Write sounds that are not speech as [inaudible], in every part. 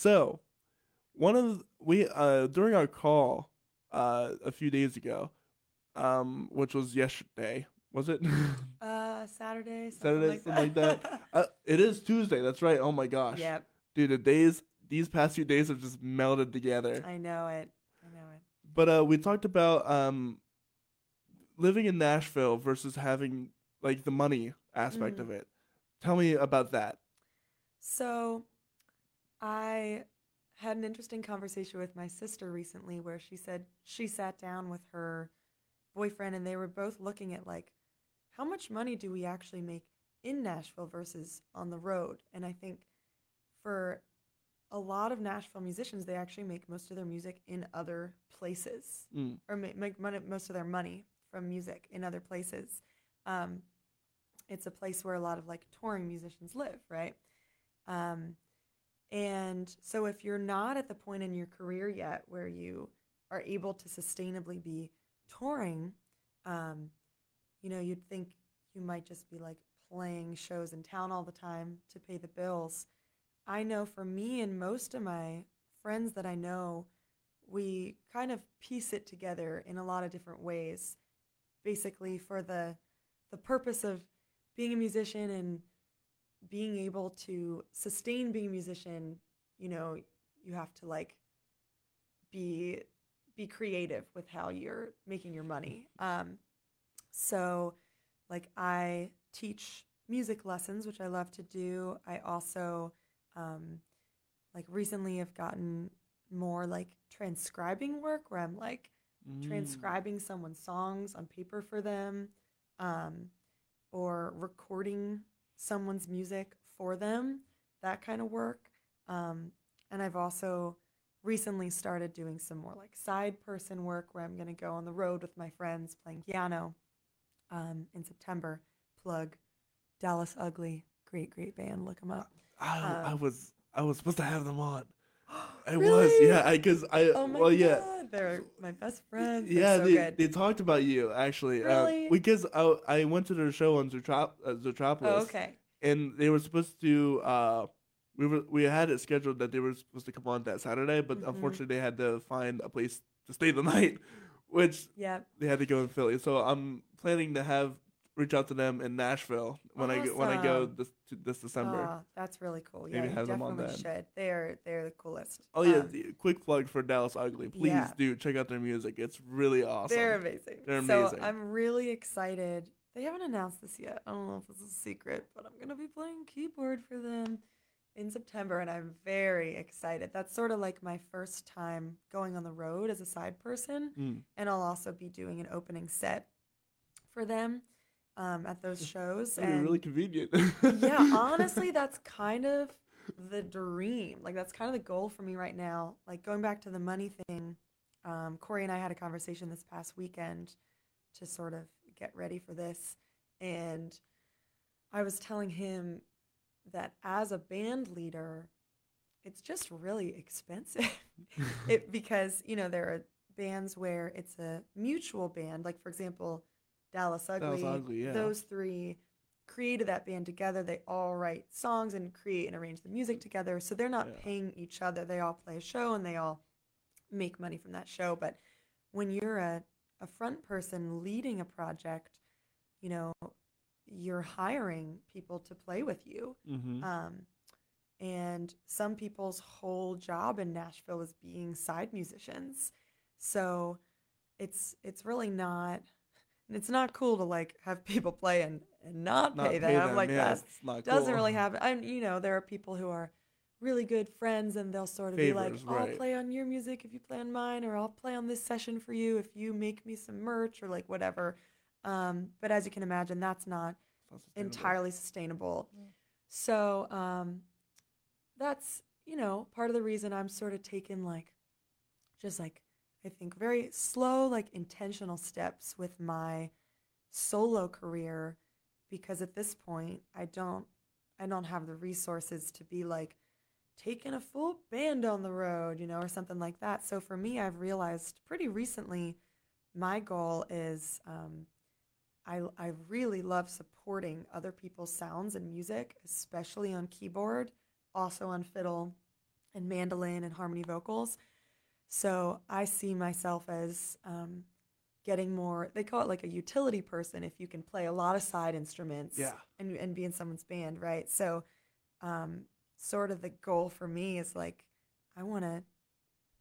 So, one of we uh during our call uh a few days ago, um, which was yesterday, was it? [laughs] Uh, Saturday. Something Saturday, like something like that. uh, it is Tuesday. That's right. Oh my gosh, yep, dude, the days these past few days have just melded together. I know it. I know it. But uh, we talked about um, living in Nashville versus having like the money aspect Mhm. of it. Tell me about that. So, I had an interesting conversation with my sister recently where she said she sat down with her boyfriend and they were both looking at like how much money do we actually make in Nashville versus on the road? And I think for a lot of Nashville musicians, they actually make most of their music in other places Mm. or ma- make money, most of their money from music in other places. Um, it's a place where a lot of like touring musicians live, right? Um, and so if you're not at the point in your career yet where you are able to sustainably be touring, um, you know, you'd think you might just be like playing shows in town all the time to pay the bills. I know for me and most of my friends that I know, we kind of piece it together in a lot of different ways. Basically, for the the purpose of being a musician and being able to sustain being a musician, you know, you have to like be be creative with how you're making your money. Um, so, like, I teach music lessons, which I love to do. I also, um, like, recently have gotten more like transcribing work where I'm like Mm. transcribing someone's songs on paper for them um, or recording someone's music for them, that kind of work. Um, and I've also recently started doing some more like side person work where I'm going to go on the road with my friends playing piano um, in September. Plug Dallas Ugly, great, great band. Look them up. I, I Um, was I was supposed to have them on. [gasps] I was yeah. I because I Oh my well yeah. They're my best friends. They're Yeah, so they, good. they talked about you actually. Really? Uh, because I I went to their show on Zootrop, uh, Zootropolis, oh, okay. and they were supposed to. Uh, we were we had it scheduled that they were supposed to come on that Saturday, but Mhm. unfortunately they had to find a place to stay the [laughs] night, which Yep. they had to go in Philly. So I'm planning to have reach out to them in Nashville when I go, when I go this to, this December. Oh, that's really cool. Yeah, Maybe you have them on definitely should. They're they're the coolest. oh yeah, Um, the- quick plug for Dallas Ugly. Please yeah. do check out their music. It's really awesome. They're amazing. They're amazing. So. I'm really excited. They haven't announced this yet. I don't know if this is a secret, but I'm gonna be playing keyboard for them in September, and I'm very excited. That's sort of like my first time going on the road as a side person, Mm. and I'll also be doing an opening set for them um, at those shows. And really convenient. yeah, [laughs] honestly, that's kind of the dream. Like that's kind of the goal for me right now. Like going back to the money thing, um, Corey and I had a conversation this past weekend to sort of get ready for this, and I was telling him that as a band leader, it's just really expensive. [laughs] it because you know there are bands where it's a mutual band. Like for example, Dallas Ugly. Dallas Ugly, yeah. Those three created that band together. They all write songs and create and arrange the music together. So they're not Yeah. paying each other. They all play a show and they all make money from that show. But when you're a, a front person leading a project, you know, you're hiring people to play with you. hmm Um, and some people's whole job in Nashville is being side musicians. So it's it's really not it's not cool to like have people play and, and not, Not pay pay them, them, like yeah, that. it's not Doesn't cool. really happen. And you know, there are people who are really good friends and they'll sort of be like, I'll right. play on your music if you play on mine, or I'll play on this session for you if you make me some merch or like whatever. Um, but as you can imagine, that's not not sustainable. entirely sustainable. So um, that's you know part of the reason I'm sort of taking like just like I think very slow like intentional steps with my solo career because at this point I don't I don't have the resources to be like taking a full band on the road, you know, or something like that. So for me, I've realized pretty recently my goal is um, I, I really love supporting other people's sounds and music, especially on keyboard, also on fiddle and mandolin and harmony vocals. So I see myself as um, getting more. They call it like a utility person if you can play a lot of side instruments. Yeah. And and be in someone's band, right? So, um, sort of the goal for me is like, I want to,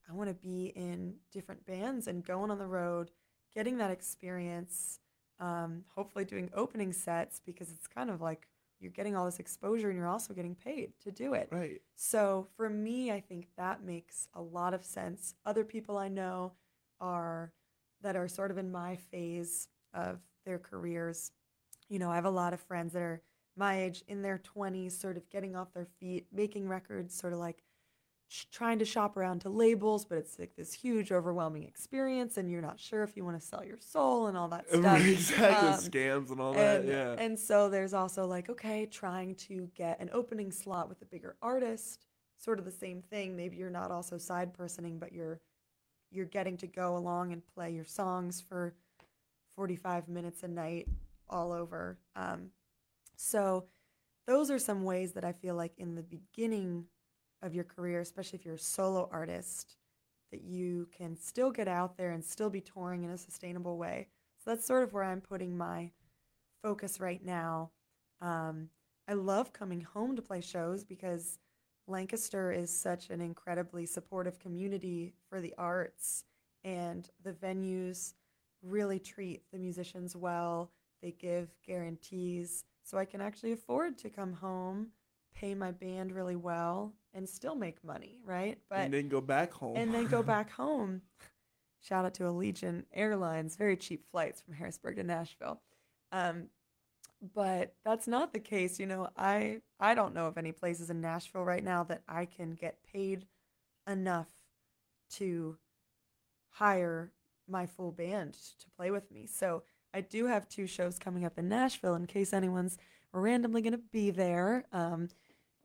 I want to be in different bands and going on the road, getting that experience. Um, hopefully doing opening sets because it's kind of like you're getting all this exposure and you're also getting paid to do it. Right. So for me, I think that makes a lot of sense. Other people I know are that are sort of in my phase of their careers. You know, I have a lot of friends that are my age in their 20s, sort of getting off their feet, making records, sort of like trying to shop around to labels, but it's like this huge, overwhelming experience, and you're not sure if you want to sell your soul and all that [laughs] stuff. exactly. Um, Scams and all that. and, Yeah. and so there's also like, okay, trying to get an opening slot with a bigger artist, sort of the same thing. Maybe you're not also side personing, but you're you're getting to go along and play your songs for 45 minutes a night all over. Um, so those are some ways that I feel like in the beginning of your career, especially if you're a solo artist, that you can still get out there and still be touring in a sustainable way. So that's sort of where I'm putting my focus right now. Um, I love coming home to play shows because Lancaster is such an incredibly supportive community for the arts, and the venues really treat the musicians well. They give guarantees, so I can actually afford to come home, pay my band really well, and still make money, right? But and then go back home. and then go [laughs] back home. Shout out to Allegiant Airlines, very cheap flights from Harrisburg to Nashville. Um, but that's not the case. You know, I I don't know of any places in Nashville right now that I can get paid enough to hire my full band to play with me. So I do have two shows coming up in Nashville in case anyone's randomly going to be there. Um,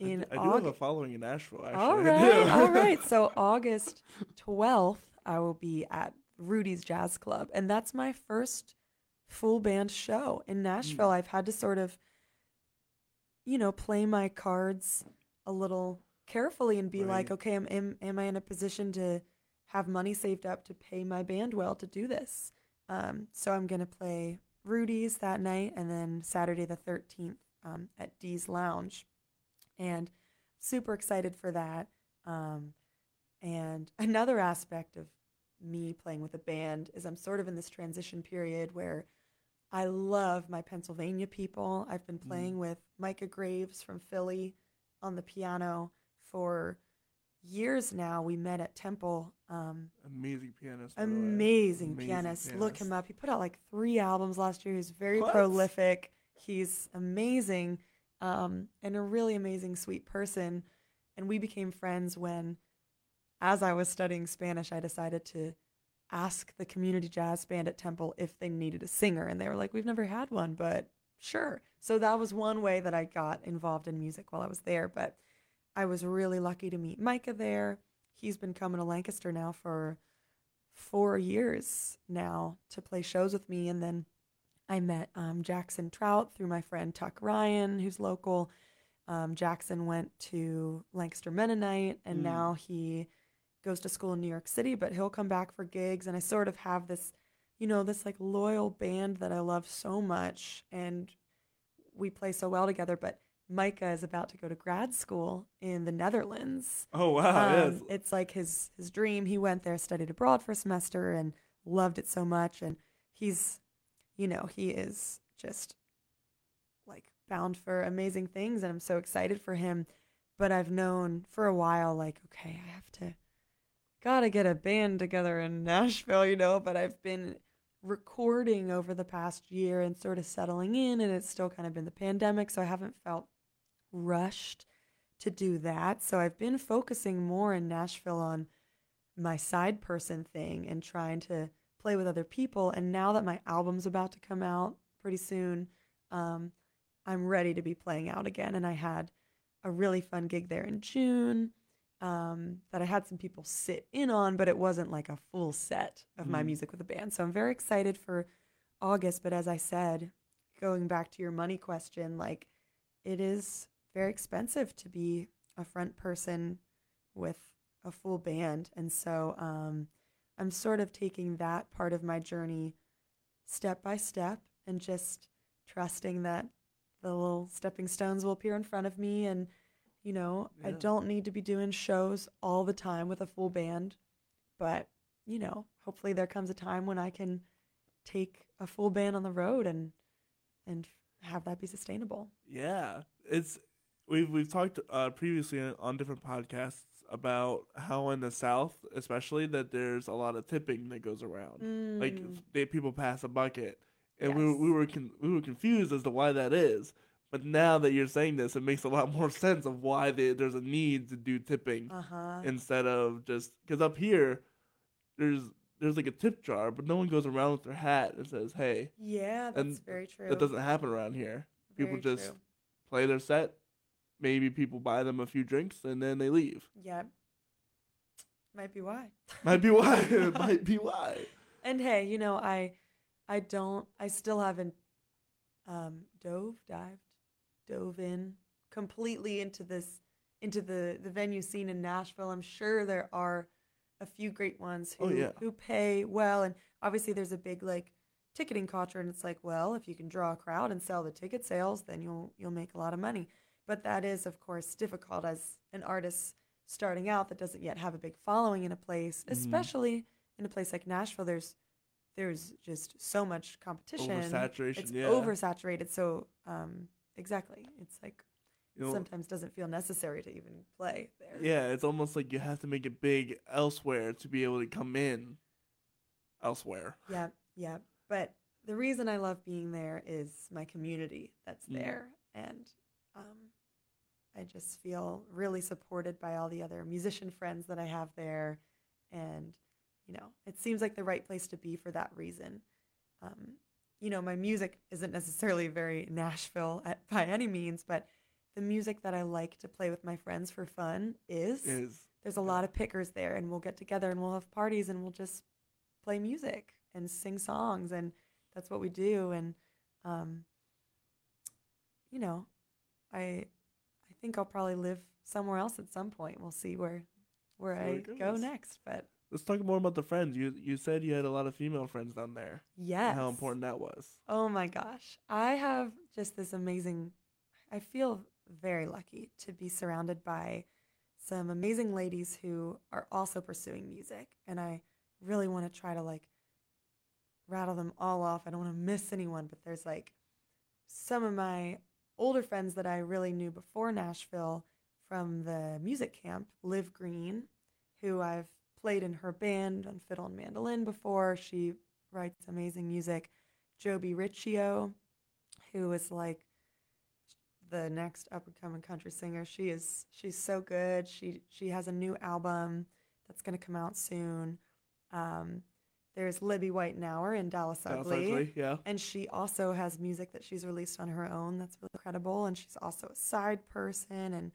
in I, do have a following in Nashville. Actually. All right, [laughs] all right. So August 12th, I will be at Rudy's Jazz Club, and that's my first full band show in Nashville. I've had to sort of, you know, play my cards a little carefully and be like, okay, am, am am I in a position to have money saved up to pay my band well to do this? Um, so I'm gonna play Rudy's that night, and then Saturday the 13th um, at Dee's Lounge, and super excited for that. Um, and [laughs] another aspect of me playing with a band is I'm sort of in this transition period where I love my Pennsylvania people. I've been playing with Micah Graves from Philly on the piano for years now. We met at Temple. Um, Amazing pianist. by the way. amazing, Amazing pianist. Look him up. He put out like three albums last year. He's very What? prolific. He's amazing um, and a really amazing, sweet person. And we became friends when, as I was studying Spanish, I decided to ask the community jazz band at Temple if they needed a singer. And they were like, We've never had one, but sure. So that was one way that I got involved in music while I was there. But I was really lucky to meet Micah there. He's been coming to Lancaster now for four years now to play shows with me. And then I met um, Jackson Trout through my friend Tuck Ryan, who's local. Um, Jackson went to Lancaster Mennonite, and Mm. now he goes to school in New York City, but he'll come back for gigs. And I sort of have this, you know, this like loyal band that I love so much. And we play so well together. But Micah is about to go to grad school in the Netherlands. Oh wow! Um, yes. It's like his his dream. He went there, studied abroad for a semester, and loved it so much. And he's, you know, he is just like bound for amazing things, and I'm so excited for him. But I've known for a while, like, okay, I have to, gotta get a band together in [laughs] Nashville, you know. But I've been recording over the past year and sort of settling in, and it's still kind of been the pandemic, so I haven't felt rushed to do that. So I've been focusing more in Nashville on my side person thing and trying to play with other people. And now that my album's about to come out pretty soon, um, I'm ready to be playing out again. And I had a really fun gig there in June um, that I had some people sit in on, but it wasn't like a full set of my Mhm. music with a band. So I'm very excited for August. But as I said, going back to your money question, like it is very expensive to be a front person with a full band, and so um, I'm sort of taking that part of my journey step by step and just trusting that the little stepping stones will appear in front of me and you know i don't need to be doing shows all the time with a full band but you know hopefully there comes a time when i can take a full band on the road and and have that be sustainable. Yeah, it's we've we've talked uh, previously on- different podcasts about how in the South, especially, that there's a lot of tipping that goes around. Like Mm, they people pass a bucket, and we were- Yes. we were con- we were confused as to why that is. But now that you're saying this, it makes a lot more sense of why they, there's a need to do tipping uh-huh instead of just because up here, there's there's like a tip jar, but no one goes around with their hat and says, "Hey." yeah that's and very true That doesn't happen around here. people Very just- true. play their set. Maybe people buy them a few drinks and then they leave. yeah might be why Might be why. [laughs] [laughs] Might be why. And hey, you know, I I don't I still haven't um dove, dived, dove in completely into this into the the venue scene in Nashville. I'm sure there are a few great ones who Oh, yeah. who pay well and obviously there's a big like ticketing culture and it's like, well, if you can draw a crowd and sell the ticket sales, then you'll you'll make a lot of money. But that is of course difficult as an artist starting out that doesn't yet have a big following in a place, Mhm. especially in a place like Nashville, there's there's just so much competition. Oversaturation. It's yeah. oversaturated. So um, exactly, it's like You know, sometimes doesn't feel necessary to even play there. yeah, it's almost like you have to make it big elsewhere to be able to come in elsewhere. yeah, yeah. But the reason I love being there is my community that's Mm. there, and um, I just feel really supported by all the other musician friends that I have there, and you know, it seems like the right place to be for that reason. Um, you know, my music isn't necessarily very Nashville at, [laughs] by any means, but the music that I like to play with my friends for fun is. Is There's a lot of pickers there, and we'll get together and we'll have parties and we'll just play music and sing songs, and that's what we do. And, um, you know, I I think I'll probably live somewhere else at some point. We'll see where where I go next. But let's talk more about the friends. You you said you had a lot of female friends down there. yes, how important that was. Oh my gosh. I have just this amazing, I feel very lucky to be surrounded by some amazing ladies who are also pursuing music. And I really want to try to like rattle them all off. I don't want to miss anyone, but there's like some of my older friends that I really knew before Nashville from the music camp, Liv Green, who I've played in her band on fiddle and mandolin before. She writes amazing music. Jobi Riccio, who is like the next up and coming country singer. She is she's so good. She she has a new album that's gonna come out soon. Um, there's Libby Weitnauer in Dallas Dallas Ugly. Ugly, yeah. And she also has music that she's released on her own that's really incredible. And she's also a side person. And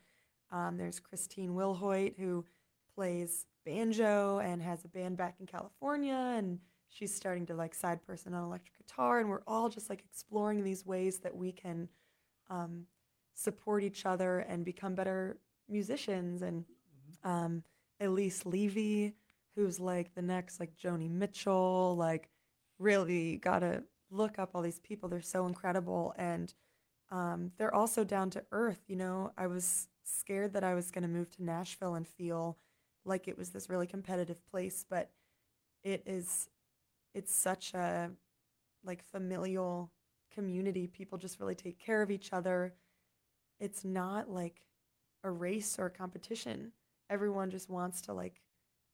um, there's Christine Wilhoit, who plays banjo and has a band back in California. And she's starting to like side person on electric guitar. And we're all just like exploring these ways that we can um, support each other and become better musicians. And um, Elise Levy, who's like the next like Joni Mitchell, like really gotta look up all these people. They're so incredible and um, they're also down to earth. You know, I was scared that I was gonna move to Nashville and feel like it was this really competitive place, but it is it's such a like familial community. People just really take care of each other. It's not like a race or a competition. Everyone just wants to like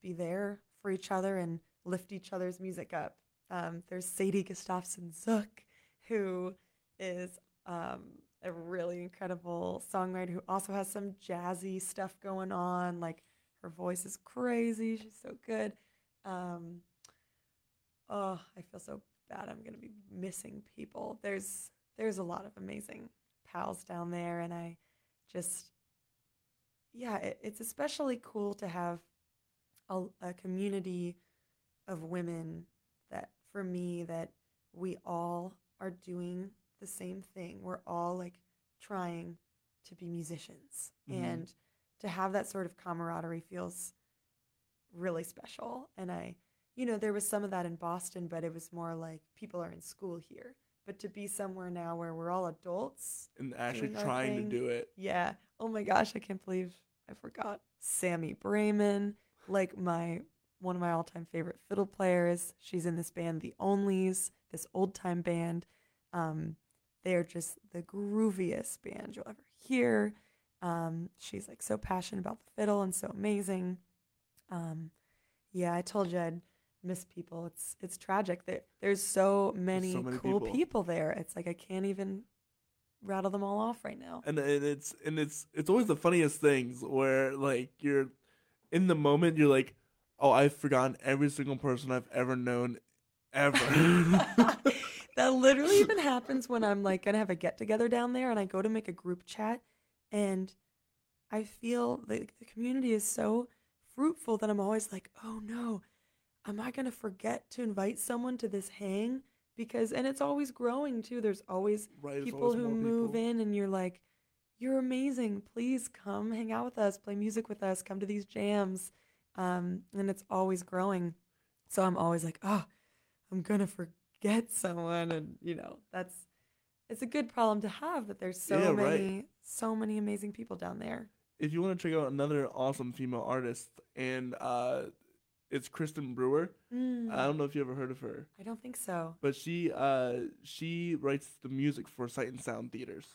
be there for each other and lift each other's music up. Um, there's Sadie Gustafson Zook, who is um, a really incredible songwriter who also has some jazzy stuff going on. Like her voice is crazy. She's so good. Um, oh, I feel so bad. I'm gonna be missing people. There's there's a lot of amazing pals down there, and I just yeah, it, it's especially cool to have a, a community of women that for me that we all are doing the same thing. We're all like trying to be musicians Mhm. and to have that sort of camaraderie feels really special. And I, you know, there was some of that in Boston, but it was more like people are in school here. But to be somewhere now where we're all adults, And actually trying to do it. yeah. Oh my gosh, I can't believe I forgot Sami Braman, like my one of my all-time favorite fiddle players. She's in this band, The Onlies, this old-time band. Um, they're just the grooviest band you'll ever hear. Um, she's like so passionate about the fiddle and so amazing. Um, yeah, I told you I'd miss people. It's it's tragic. There, there's so many, so many cool people. people there. It's like I can't even rattle them all off right now. and, and it's and it's it's always the funniest things where like you're in the moment you're like oh i've forgotten every single person i've ever known ever [laughs] [laughs] that literally even happens when I'm like gonna have a get together down there and I go to make a group chat and I feel like the community is so fruitful that I'm always like, oh no, am I gonna forget to invite someone to this hang? Because and it's always growing too. There's always right people always who move people. in and you're like, you're amazing. Please come hang out with us, play music with us, come to these jams. Um, and it's always growing. So I'm always like, oh, I'm gonna forget someone, and you know, that's it's a good problem to have that there's so Yeah, right. many, so many amazing people down there. if you want to check out another awesome female artist and uh it's kristen brewer Mm, i don't know if you ever heard of her I don't think so. but she uh she writes the music for sight and sound theaters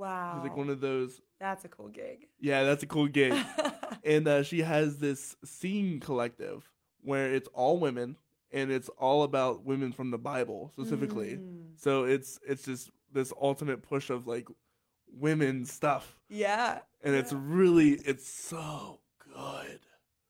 Wow, she's like one of those that's a cool gig. yeah that's a cool gig. [laughs] And uh, she has this scene collective where it's all women and it's all about women from the bible specifically. Mm, so it's it's just this ultimate push of like women stuff. Yeah, and it's really it's so good.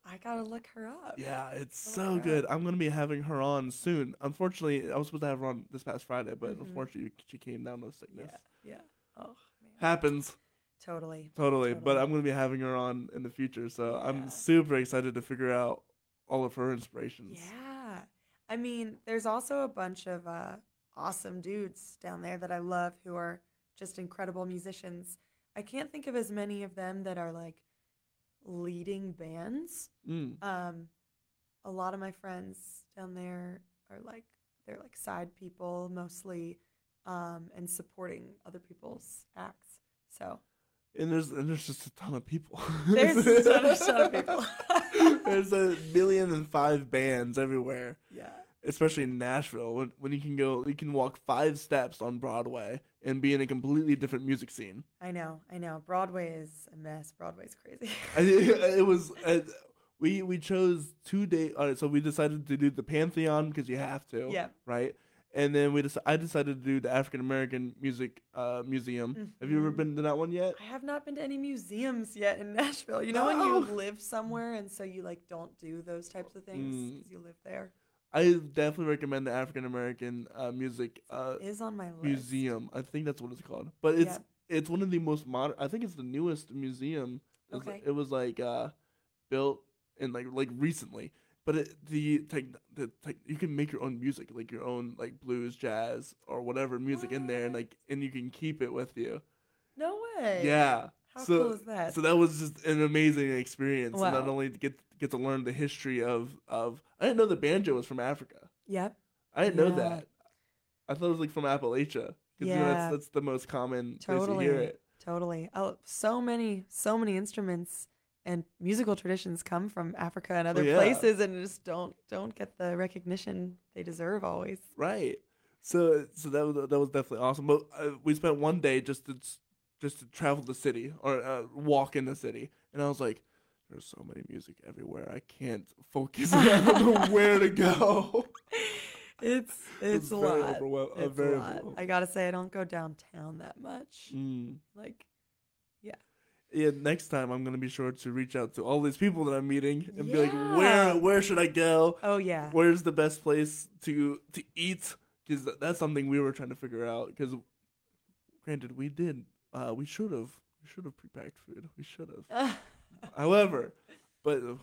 I gotta look her up. yeah it's so good. God. i'm gonna be having her on soon. Unfortunately i was supposed to have her on this past friday but Mhm. unfortunately she came down with sickness. Yeah, yeah. Oh happens totally. totally but i'm gonna be having her on in the future so Yeah. i'm super excited to figure out all of her inspirations Yeah. I mean, there's also a bunch of uh, awesome dudes down there that I love who are just incredible musicians. I can't think of as many of them that are like leading bands. Mm. Um, a lot of my friends down there are like, they're like side people mostly um, and supporting other people's acts. So And there's and there's just a ton of people. [laughs] there's a ton, of people. [laughs] there's a million and five bands everywhere, yeah. especially in Nashville. When when you can go, you can walk five steps on Broadway and be in a completely different music scene. I know, I know. Broadway is a mess. Broadway's crazy. [laughs] I, it was uh, we we chose two days. Right, so we decided to do the Pantheon because you have to. Yeah. Right. And then we dec- I decided to do the African American Music uh, Museum. Have you ever Mhm. been to that one yet? I have not been to any museums yet in [laughs] Nashville. You know when you [gasps] live somewhere and so you like don't do those types of things Mm. 'cause you live there. I definitely recommend the African American uh, Music uh, is on my list. Museum. I think that's what it's called. But it's it's one of the most modern. I think it's the newest museum. It was, Okay. it was like uh, built in like like recently. But it, the tech, the tech, you can make your own music, like your own like blues, jazz, or whatever music in there, and like and you can keep it with you. No way. Yeah. How so cool is that? so that was just an amazing experience. and Not only to get get to learn the history of of I didn't know the banjo was from Africa. yep. I didn't know that. I thought it was like from Appalachia. 'Cause, you know, that's that's the most common place Totally. you hear it. Totally. Oh, so many, so many instruments and musical traditions come from Africa and other Oh, yeah. places and just don't don't get the recognition they deserve always. Right. So so that was that was definitely awesome. But uh, we spent one day just to just to travel the city or uh, walk in the city, and I was like, "There's so many music everywhere. I can't focus. I don't know where to go." [laughs] It's [laughs] It it's a very lot. overwhel- uh, It's very a lot. I gotta say, I don't go downtown that much. Mm. Like, Yeah, next time I'm gonna be sure to reach out to all these people that I'm meeting and be like, "Where where should I go? oh yeah, Where's the best place to to eat?" Because that's something we were trying to figure out. Because granted, we did, uh, we should have we should have prepacked food. We should have. [laughs] However, but uh,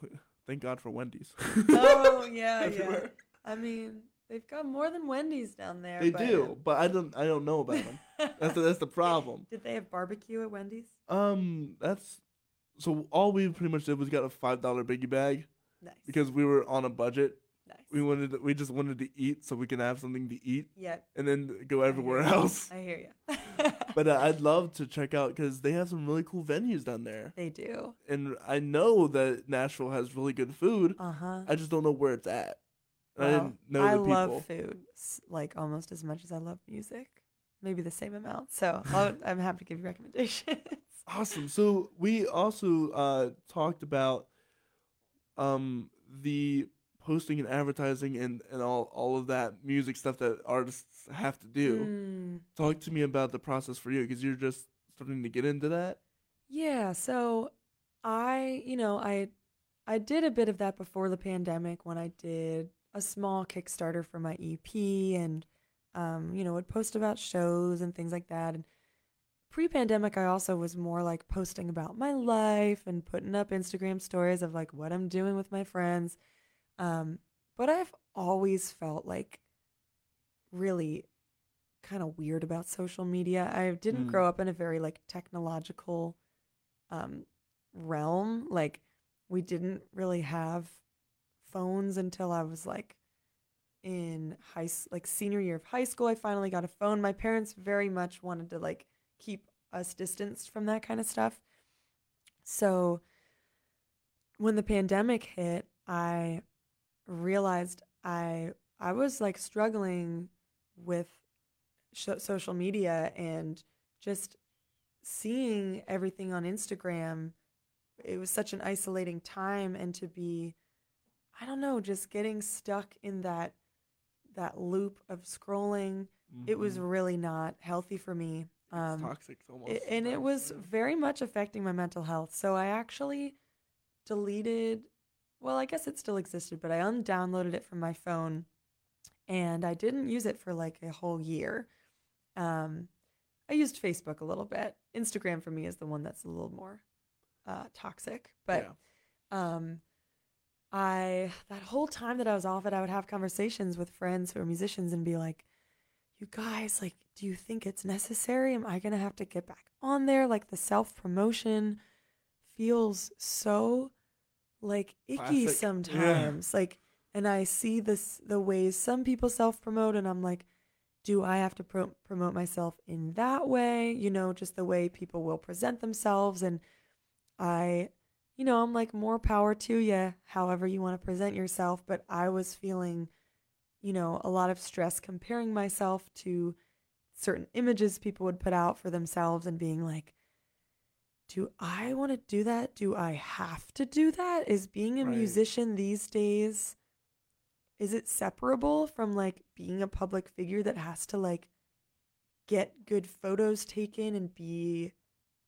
thank God for Wendy's. oh yeah, [laughs] yeah. I mean, they've got more than Wendy's down there. They but- do, but I don't I don't know about them. That's the, that's the [laughs] problem. Did they have barbecue at Wendy's? Um, that's so all we pretty much did was got a five dollar biggie bag, Nice. because we were on a budget. nice. We wanted to, we just wanted to eat so we can have something to eat Yep. and then go everywhere ya. else. I hear you. [laughs] But uh, I'd love to check out because they have some really cool venues down there, they do. and I know that Nashville has really good food. Uh huh. I just don't know where it's at. I didn't know I the people. love food like almost as much as I love music. Maybe the same amount. So I'll, [laughs] I'm happy to give you recommendations. [laughs] Awesome. So we also uh, talked about um, the posting and advertising and, and all, all of that music stuff that artists have to do. Mm, Talk to me about the process for you because you're just starting to get into that. yeah. So I, you know, I, I did a bit of that before the pandemic when I did a small Kickstarter for my EP and, um, you know, would post about shows and things like that. And pre-pandemic, I also was more like posting about my life and putting up Instagram stories of like what I'm doing with my friends. Um, but I've always felt like really kind of weird about social media. I didn't Mm. grow up in a very like technological um realm. Like we didn't really have phones until I was like in high like senior year of high school. I finally got a phone. My parents very much wanted to like keep us distanced from that kind of stuff. So when the pandemic hit, I realized I I was like struggling with sh- social media and just seeing everything on Instagram. It was such an isolating time, and to be, I don't know, just getting stuck in that that loop of scrolling. It was Mhm. really not healthy for me. Um, toxic almost. it, and it was very much affecting my mental health. So I actually deleted, well, I guess it still existed, but I undownloaded it from my phone and I didn't use it for like a whole year. Um, I used Facebook a little bit. Instagram for me is the one that's a little more uh, toxic, but Yeah. um, I that whole time that I was off it, I would have conversations with friends who are musicians and be like, "You guys, like, do you think it's necessary? Am I gonna have to get back on there? Like, the self promotion feels so like icky Classic. Yeah. sometimes. Like, and I see this the ways some people self promote, and I'm like." Do I have to pro- promote myself in that way? You know, just the way people will present themselves. And I you know, I'm like, more power to you, however you want to present yourself. But I was feeling, you know, a lot of stress comparing myself to certain images people would put out for themselves and being like, do I want to do that? Do I have to do that? Is being a Right. musician these days, is it separable from like being a public figure that has to like get good photos taken and be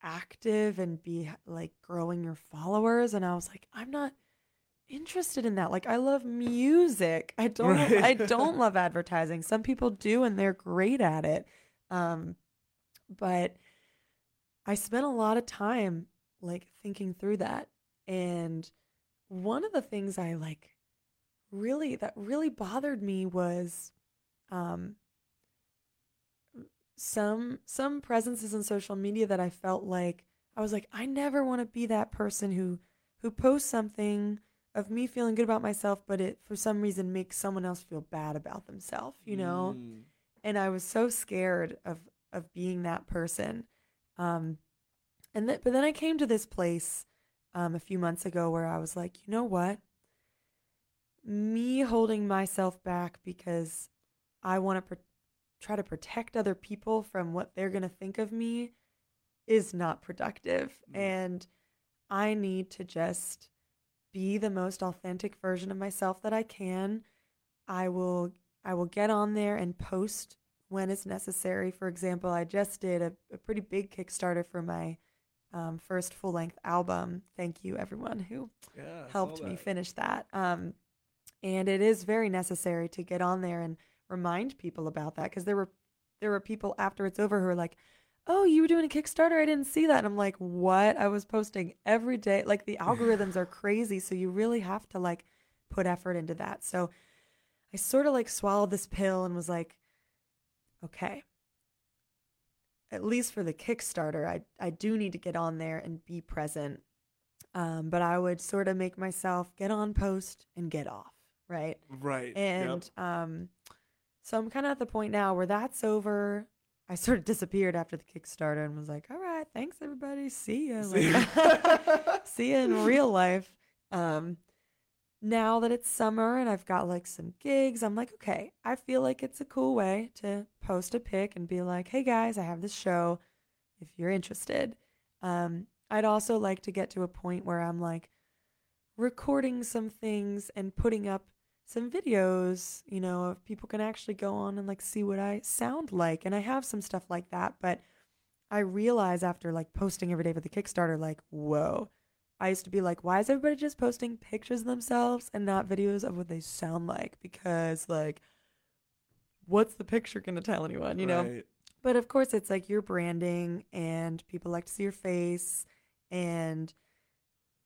active and be like growing your followers and I was like I'm not interested in that like I love music I [laughs] don't Right. I [laughs] don't love advertising some people do and they're great at it um but I spent a lot of time like thinking through that and one of the things I like really that really bothered me was um some some presences in social media that I felt like I was like I never want to be that person who who posts something of me feeling good about myself but it for some reason makes someone else feel bad about themselves, you know? Mm. and I was so scared of of being that person. Um, and th- but then I came to this place um, a few months ago where I was like, you know what? Me holding myself back because I want to try to protect other people from what they're gonna think of me is not productive, Mm. and I need to just be the most authentic version of myself that I can. I will I will get on there and post when it's necessary. For example, I just did a, a pretty big Kickstarter for my um, first full length album. Thank you, everyone who Yeah, helped me finish that. Um, and it is very necessary to get on there and remind people about that because there were there were people after it's over who were like, "Oh, you were doing a Kickstarter? I didn't see that." And I'm like, "What? I was posting every day. Like the algorithms are crazy, so you really have to like put effort into that." So I sort of like swallowed this pill and was like, "Okay, at least for the Kickstarter, I I do need to get on there and be present." Um, but I would sort of make myself get on post and get off, right? Right. And um, so I'm kind of at the point now where that's over. I sort of [laughs] disappeared after the Kickstarter and was like, all right, thanks everybody. See ya. See Like, ya. [laughs] see ya in [laughs] real life. Um, now that it's summer and I've got like some gigs, I'm like, okay, I feel like it's a cool way to post a pic and be like, hey guys, I have this show if you're interested. Um, I'd also like to get to a point where I'm like recording some things and putting up some videos, you know, if people can actually go on and like see what I sound like. And I have some stuff like that, but I realize after like posting every day for the Kickstarter, like, whoa. I used to be like, why is everybody just posting pictures of themselves and not videos of what they sound like? Because like what's the picture gonna tell anyone, you know? Right. But of course, it's like your branding, and people like to see your face, and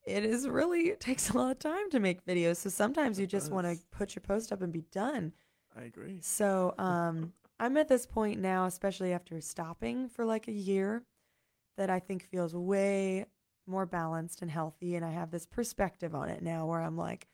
it is really it takes a lot of time to make videos. So sometimes you just want to put your post up and be done. I agree. So um, [laughs] I'm at this point now, especially after stopping for like a year, that I think feels way more balanced and healthy, and I have this perspective on it now, where I'm like,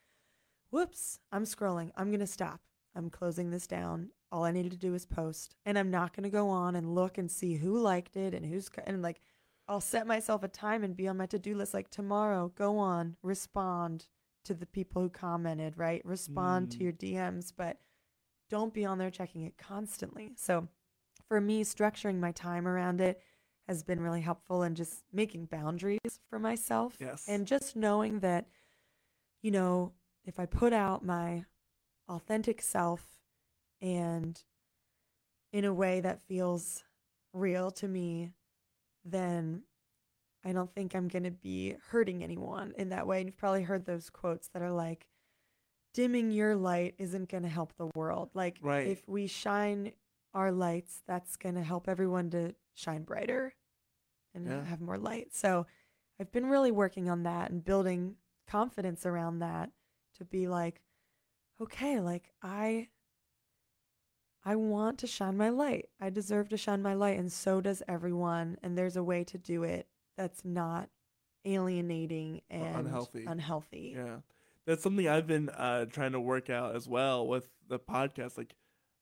whoops, I'm scrolling. I'm gonna stop. I'm closing this down. All I needed to do is post, and I'm not gonna go on and look and see who liked it and who's and like, I'll set myself a time and be on my to do list. Like tomorrow, go on, respond to the people who commented, right? Respond to Mm. your DMs, but don't be on there checking it constantly. So, for me, structuring my time around it has been really helpful and just making boundaries for myself. Yes. And just knowing that, you know, if I put out my authentic self and in a way that feels real to me, then I don't think I'm going to be hurting anyone in that way. And you've probably heard those quotes that are like, dimming your light isn't going to help the world. Like, Right. if we shine our lights, that's going to help everyone to shine brighter and Yeah. have more light. So I've been really working on that and building confidence around that to be like, okay, like I I want to shine my light. I deserve to shine my light and so does everyone and there's a way to do it that's not alienating Or and unhealthy. unhealthy. Yeah. That's something I've been uh, trying to work out as well with the podcast. Like,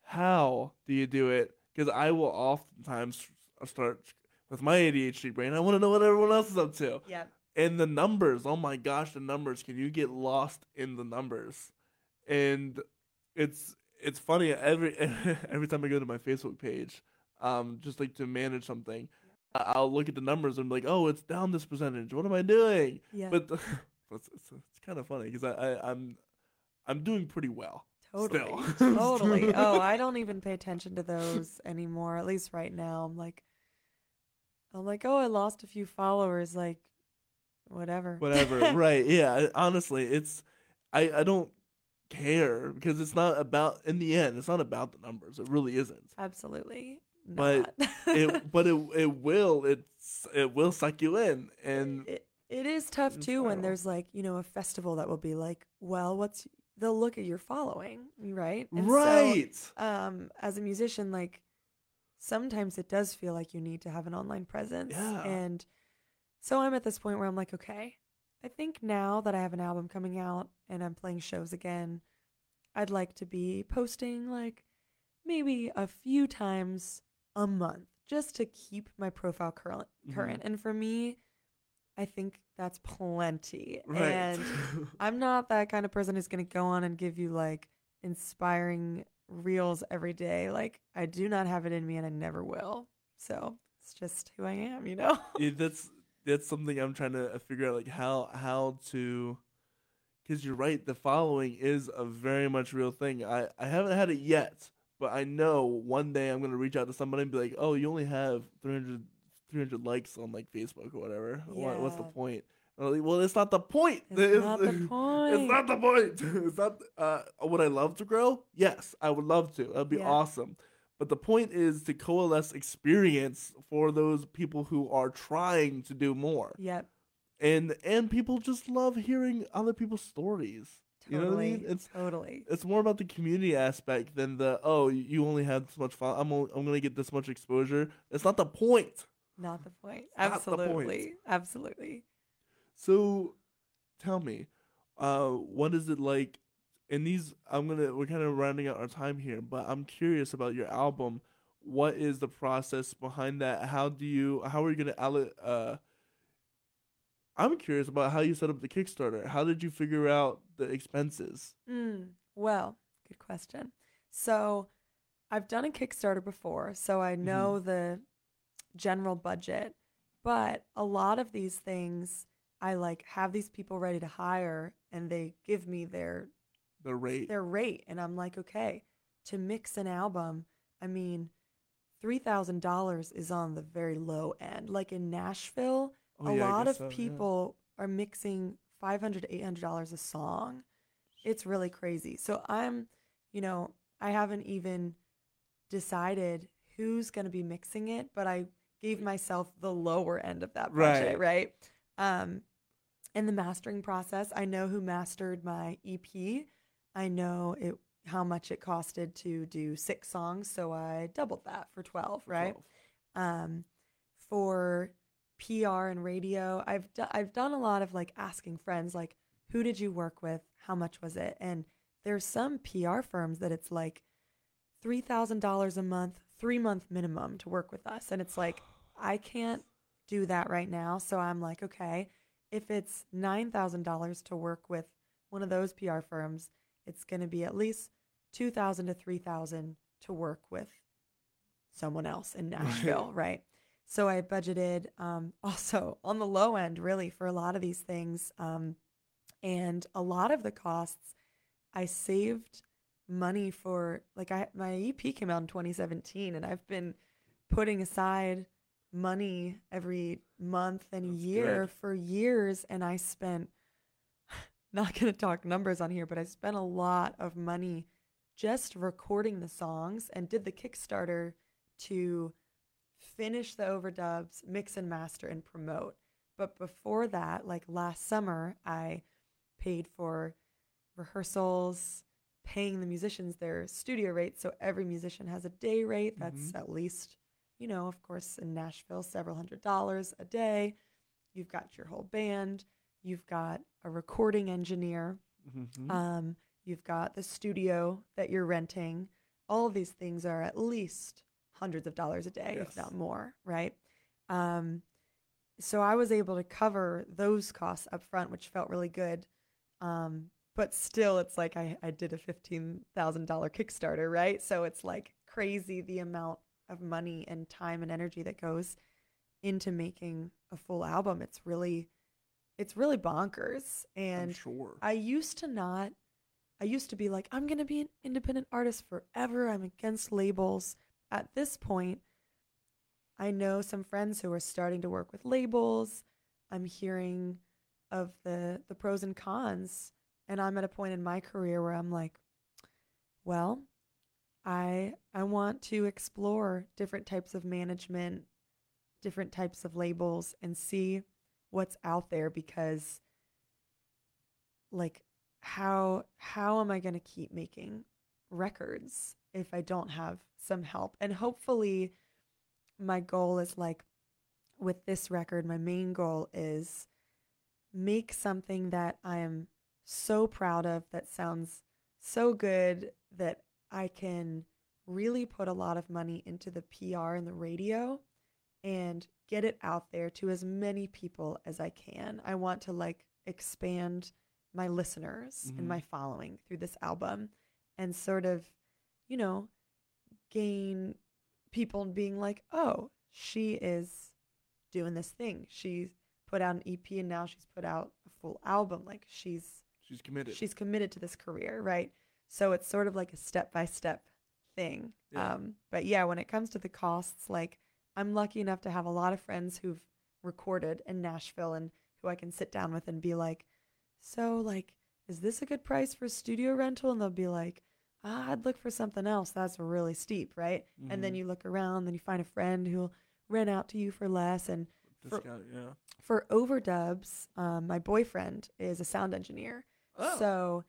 how do you do it? Because I will oftentimes start with my ADHD brain. I want to know what everyone else is up to. Yeah. And the numbers, oh my gosh, the numbers. Can you get lost in the numbers? And it's it's funny every [laughs] every time I go to my Facebook page, um, just like to manage something, I'll look at the numbers and be like, oh, it's down this percentage. What am I doing? Yeah. But [laughs] it's, it's, it's kind of funny because I, I I'm I'm doing pretty well. Totally. Still. [laughs] totally. Oh, I don't even pay attention to those anymore. At least right now. I'm like I'm like, "Oh, I lost a few followers like whatever." Whatever. right. Yeah. Honestly, it's I I don't care because it's not about in the end. It's not about the numbers. It really isn't. Absolutely. But it [laughs] but it it will it's it will suck you in and it, it is tough too when there's like, you know, a festival that will be like, "Well, what's they'll look at your following, right?" And so, right. um as a musician like sometimes it does feel like you need to have an online presence Yeah. and so i'm at this point where i'm like okay i think now that i have an album coming out and i'm playing shows again i'd like to be posting like maybe a few times a month just to keep my profile current Mhm. and for me i think that's plenty right. and [laughs] I'm not that kind of person who's going to go on and give you like inspiring reels every day. Like, I do not have it in me and I never will. So it's just who I am, you know? yeah, that's that's something I'm trying to figure out like how how to because you're right the following is a very much real thing. I I haven't had it yet but I know one day I'm gonna reach out to somebody and be like oh you only have 300 300 likes on like Facebook or whatever. What, what's the Yeah. point? And I'm like, well it's not the point. It's not the point. it's not the [laughs] point. [laughs] It's not uh would I love to grow? Yes I would love to. That'd be Yeah. awesome but the point is to coalesce experience for those people who are trying to do more. Yep. And and people just love hearing other people's stories. You know what I mean? It's totally. it's more about the community aspect than the oh you only have this much fun. I'm only, I'm gonna get this much exposure. It's not the point. Not the point. not the point. Absolutely. Absolutely. So tell me, uh, what is it like? In these, I'm gonna we're kind of rounding out our time here, but I'm curious about your album. What is the process behind that? How do you? How are you gonna uh I'm curious about how you set up the Kickstarter. How did you figure out the expenses? Mm, well, good question. So, I've done a Kickstarter before, so I know the general budget, but a lot of these things I like have these people ready to hire and they give me their The rate. their rate and I'm like, okay, to mix an album, I mean, $3,000 is on the very low end. Like in Nashville, Oh, a yeah, lot of so, yeah. people are mixing 500 to 800 dollars a song it's really crazy so i'm you know i haven't even decided who's going to be mixing it but i gave myself the lower end of that budget right? right, um in the mastering process i know who mastered my ep i know it how much it costed to do six songs so i doubled that for 12 right 12. um, for PR and radio. I've do- I've done a lot of like asking friends like who did you work with? How much was it? And there's some PR firms that it's like $3,000 a month, 3 month minimum to work with us and it's like [sighs] I can't do that right now. So I'm like, okay, if it's $9,000 to work with one of those PR firms, it's going to be at least 2,000 to 3,000 to work with someone else in Nashville, [laughs] right? So I budgeted um, [laughs] also on the low end, really, for a lot of these things. Um, and a lot of the costs, I saved money for, like, I my EP came out in 2017, and I've been putting aside money every month and That's year good. for years. And I spent, not going to talk numbers on here, but I spent a lot of money just recording the songs and did the Kickstarter to finish the overdubs, mix and master, and promote. But before that, like last summer, I paid for rehearsals, paying the musicians their studio rate. So every musician has a day rate that's mm-hmm. at least, you know, of course, in Nashville, several hundred dollars a day. You've got your whole band, you've got a recording engineer, Mhm. um, you've got the studio that you're renting. All of these things are at least hundreds of dollars a day, Yes. if not more, right? Um, so I was able to cover those costs up front, which felt really good. Um, but still, it's like I, I did a $15,000 Kickstarter, right? So it's like crazy the amount of money and time and energy that goes into making a full album. It's really, it's really bonkers. And sure. I used to not. I used to be like, I'm going to be an independent artist forever. I'm against labels. At this point, I know some friends who are starting to work with labels. I'm hearing of the the pros and cons, and I'm at a point in my career where I'm like, well, I I want to explore different types of management, different types of labels and see what's out there because like how how am I going to keep making records if I don't have some help? And hopefully my goal is like with this record, my main goal is make something that I am so proud of that sounds so good that I can really put a lot of money into the PR and the radio and get it out there to as many people as I can. I want to like expand my listeners Mhm. and my following through this album and sort of, you know, gain people being like, oh, she is doing this thing. She's put out an EP and now she's put out a full album. Like she's She's committed. she's committed to this career, right? So it's sort of like a step by step thing. Yeah. Um, but yeah, when it comes to the costs, like I'm lucky enough to have a lot of friends who've recorded in Nashville and who I can sit down with and be like, so like, is this a good price for studio rental? And they'll be like, ah, I'd look for something else. That's really steep, right? And then Mhm. you look around, then you find a friend who'll rent out to you for less. And for- Discount, yeah. for overdubs, um, my boyfriend is a sound engineer. Oh. So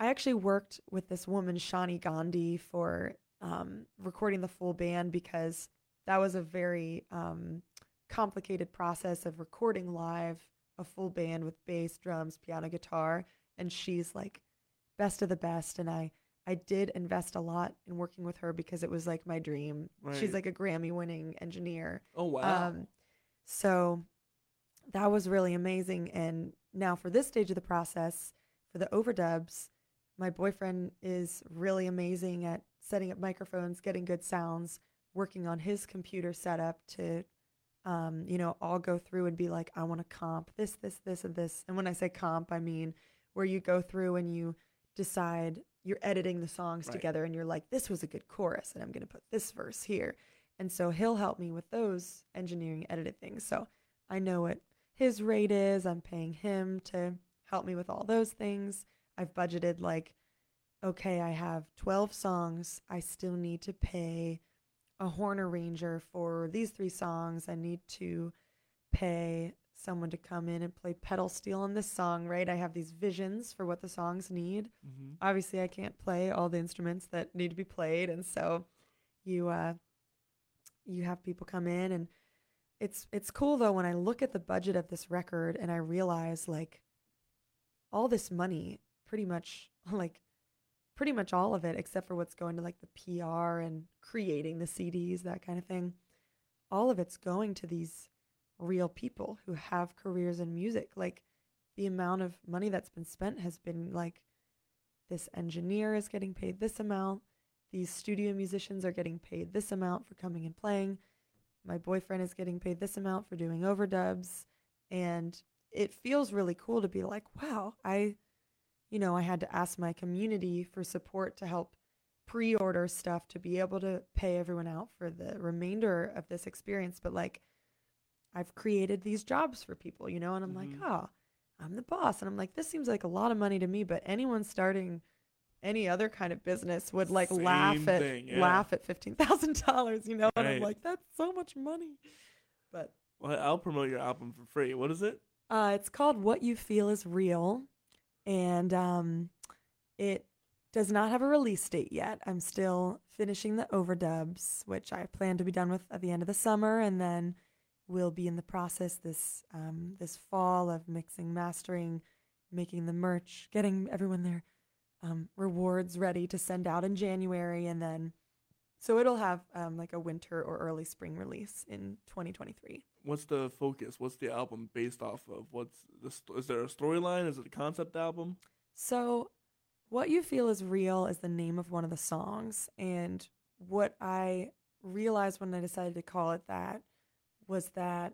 I actually worked with this woman, Shani Gandhi, for um, recording the full band because that was a very um, complicated process of recording live a full band with bass, drums, piano, guitar, and she's like best of the best. And I I did invest a lot in working with her because it was like my dream. Right. She's like a Grammy winning engineer. Oh wow. Um, so that was really amazing. And now for this stage of the process, for the overdubs, my boyfriend is really amazing at setting up microphones, getting good sounds, working on his computer setup to, um, you know, all go through and be like, I want to comp this, this, this, and this. And when I say comp, I mean where you go through and you decide you're editing the songs Right. together and you're like, this was a good chorus and I'm going to put this verse here. And so he'll help me with those engineering edited things. So I know what his rate is. I'm paying him to help me with all those things. I've budgeted like, okay, I have 12 songs. I still need to pay a horn arranger for these three songs. I need to pay someone to come in and play pedal steel on this song, right? I have these visions for what the songs need mm-hmm. obviously I can't play all the instruments that need to be played and so you uh you have people come in and it's it's cool though when I look at the budget of this record and I realize like all this money pretty much [laughs] like pretty much all of it except for what's going to like the PR and creating the CDs that kind of thing. All of it's going to these real people who have careers in music. Like the amount of money that's been spent has been like this engineer is getting paid this amount. These studio musicians are getting paid this amount for coming and playing. My boyfriend is getting paid this amount for doing overdubs. And it feels really cool to be like wow i you know i had to ask my community for support to help pre-order stuff to be able to pay everyone out for the remainder of this experience but like i've created these jobs for people you know and i'm like Mhm. oh i'm the boss and i'm like this seems like a lot of money to me but anyone starting any other kind of business would like laugh Same at thing, yeah. laugh at fifteen thousand dollars, you know, and I'm like, that's so much money. But Well, I'll promote your album for free. What is it? uh, it's called "What You Feel Is Real," and um, it does not have a release date yet. I'm still finishing the overdubs, which I plan to be done with at the end of the summer, and then we'll be in the process this um, this fall of mixing, mastering, making the merch, getting everyone their um, rewards ready to send out in January, and then so it'll have um, like a winter or early spring release in 2023. What's the focus? What's the album based off of? What's the st- is there a storyline? Is it a concept album? So, What You Feel Is Real is the name of one of the songs. And what I realized when I decided to call it that was that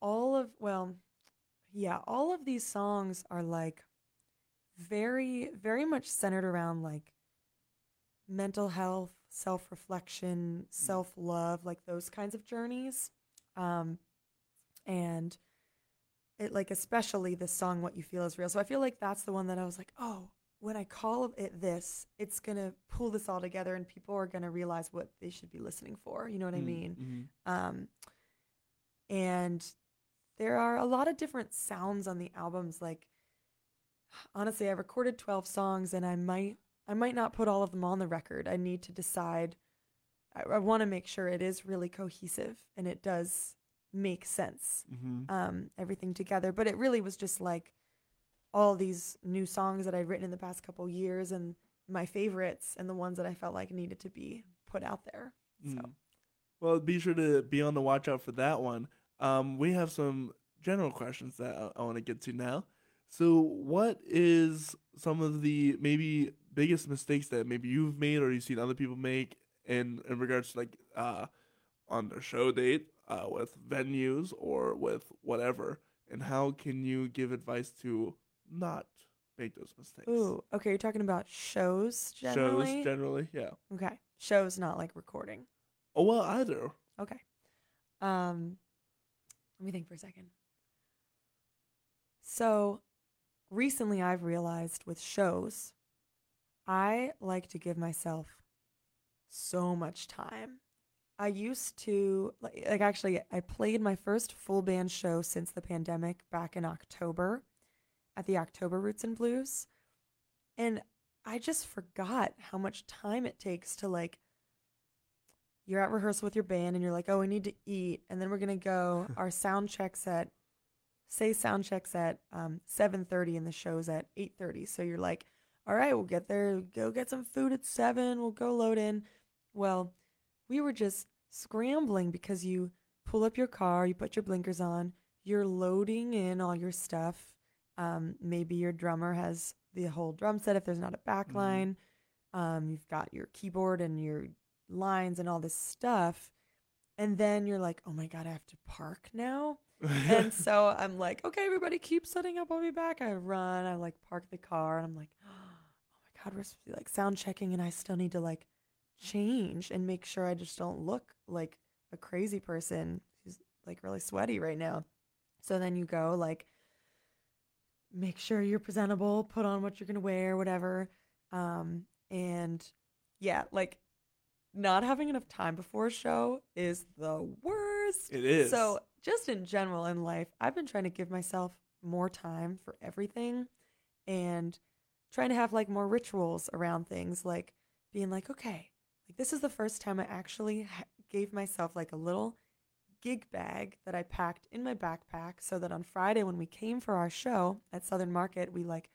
all of, well, yeah, all of these songs are like very, very much centered around like mental health, self reflection, self love, like those kinds of journeys. Um, and it like especially this song what you feel is real so i feel like that's the one that i was like oh when i call it this it's gonna pull this all together and people are gonna realize what they should be listening for you know what i mean Mm-hmm. um and there are a lot of different sounds on the albums like honestly i recorded 12 songs and i might i might not put all of them on the record i need to decide i, I want to make sure it is really cohesive and it does make sense Mm-hmm. um, everything together. But it really was just like all these new songs that I'd written in the past couple years and my favorites and the ones that I felt like needed to be put out there. So Mm. Well, be sure to be on the watch out for that one. Um, we have some general questions that I, I want to get to now. So, what is some of the maybe biggest mistakes that maybe you've made or you've seen other people make in in regards to like uh, on their show date uh, with venues or with whatever, and how can you give advice to not make those mistakes? ooh, okay, you're talking about shows generally. Shows generally, yeah. okay, shows not like recording. Oh well, either. Okay. Um, let me think for a second. So, recently I've realized with shows, I like to give myself so much time. I used to like, like actually I played my first full band show since the pandemic back in October at the October Roots and Blues. And I just forgot how much time it takes to like you're at rehearsal with your band and you're like, oh, we need to eat, and then we're gonna go. [laughs] our sound checks at, say, sound checks at um, 7:30 and the show's at 8:30. So you're like, all right, we'll get there, go get some food at seven. We'll go load in. Well, we were just scrambling because you pull up your car, you put your blinkers on, you're loading in all your stuff. Um, maybe your drummer has the whole drum set if there's not a back line. Um, you've got your keyboard and your lines and all this stuff. And then you're like, oh my God, I have to park now. and [laughs] so I'm like, okay, everybody keep setting up. I'll be back. I run, I like park the car, and I'm like, God, we're supposed to be like sound checking, and I still need to like change and make sure I just don't look like a crazy person who's like really sweaty right now. So then you go like make sure you're presentable, put on what you're going to wear, whatever. Um and yeah, like not having enough time before a show is the worst. It is. So, just in general in life, I've been trying to give myself more time for everything and trying to have like more rituals around things like being like, okay, like this is the first time I actually ha- gave myself like a little gig bag that I packed in my backpack so that on Friday when we came for our show at Southern Market, we like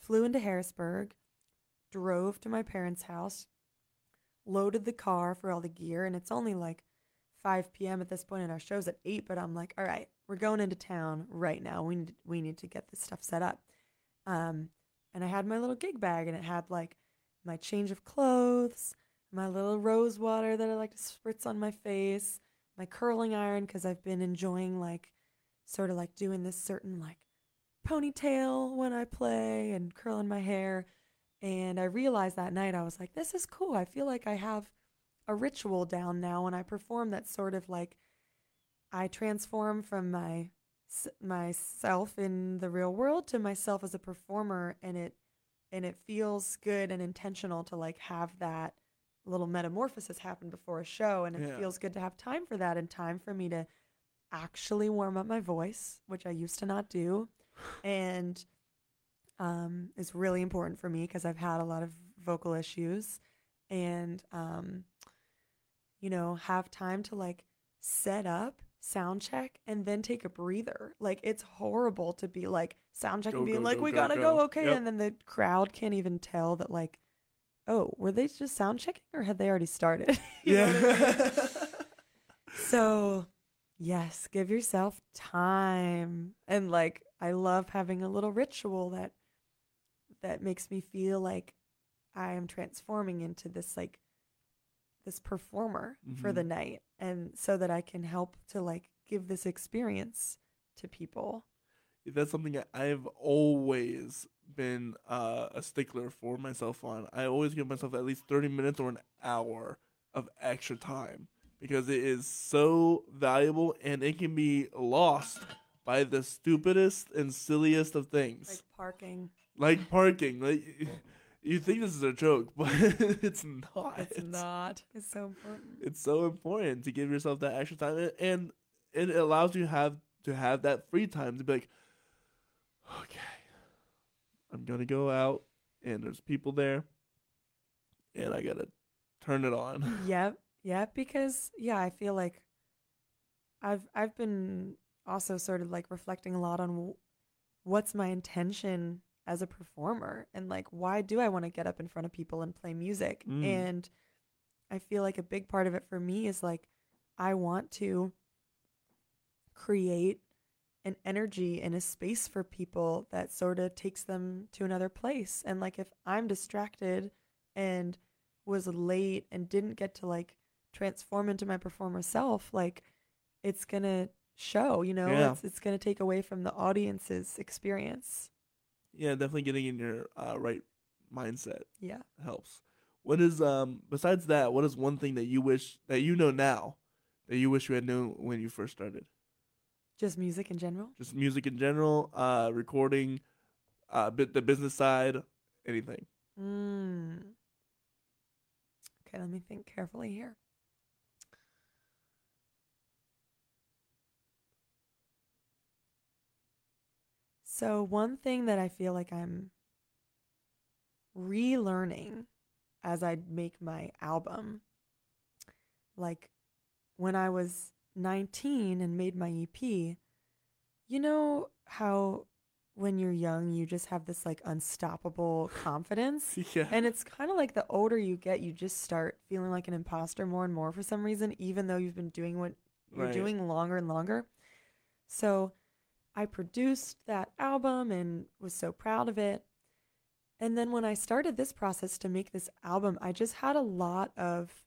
flew into Harrisburg, drove to my parents' house, loaded the car for all the gear, and it's only like 5 p.m. at this point, and our show's at 8. But I'm like, all right, we're going into town right now. We need we need to get this stuff set up. Um, and I had my little gig bag, and it had like my change of clothes, my little rose water that I like to spritz on my face, my curling iron because I've been enjoying like sort of like doing this certain like ponytail when I play and curling my hair. And I realized that night I was like, this is cool. I feel like I have a ritual down now when I perform that's sort of like I transform from my myself in the real world to myself as a performer and it and it feels good and intentional to like have that little metamorphosis happen before a show and it Yeah. feels good to have time for that and time for me to actually warm up my voice which i used to not do and um, is really important for me because i've had a lot of vocal issues and um, you know have time to like set up sound check and then take a breather like it's horrible to be like sound check Go, and being go, like go, we go, gotta go." okay Yep. and then the crowd can't even tell that like oh, were they just sound checking or had they already started? [laughs] You know what I mean? [laughs] so, yes, give yourself time. And like I love having a little ritual that that makes me feel like I am transforming into this like this performer for the mm-hmm. night and so that I can help to like give this experience to people. That's something that I've always been uh, a stickler for myself on. I always give myself at least 30 minutes or an hour of extra time because it is so valuable and it can be lost by the stupidest and silliest of things. Like parking. Like, parking. Like [laughs] you think this is a joke, [laughs] but it's not. It's not. It's so important. It's so important to give yourself that extra time and it allows you have to have that free time to be like okay i'm gonna go out and there's people there and i gotta turn it on [laughs] Yep, yep. Because yeah, I feel like I've I've been also sort of like reflecting a lot on what's my intention as a performer and like why do I want to get up in front of people and play music? Mm. And I feel like a big part of it for me is like I want to create an energy and a space for people that sort of takes them to another place. And like if I'm distracted and was late and didn't get to like transform into my performer self, like it's gonna show, you know, Yeah. it's it's gonna take away from the audience's experience. Yeah definitely getting in your uh, right mindset Yeah. helps what is um besides that what is one thing that you wish that you know now that you wish you had known when you first started Just music in general. just music in general uh recording uh bit the business side anything Mm. Okay, let me think carefully here. So, one thing that I feel like I'm relearning as I make my album like when I was 19 and made my EP, you know how when you're young you just have this like unstoppable confidence? [laughs] yeah. And it's kind of like the older you get, you just start feeling like an imposter more and more for some reason, even though you've been doing what you're Right. doing longer and longer. So I produced that album and was so proud of it. And then when I started this process to make this album, I just had a lot of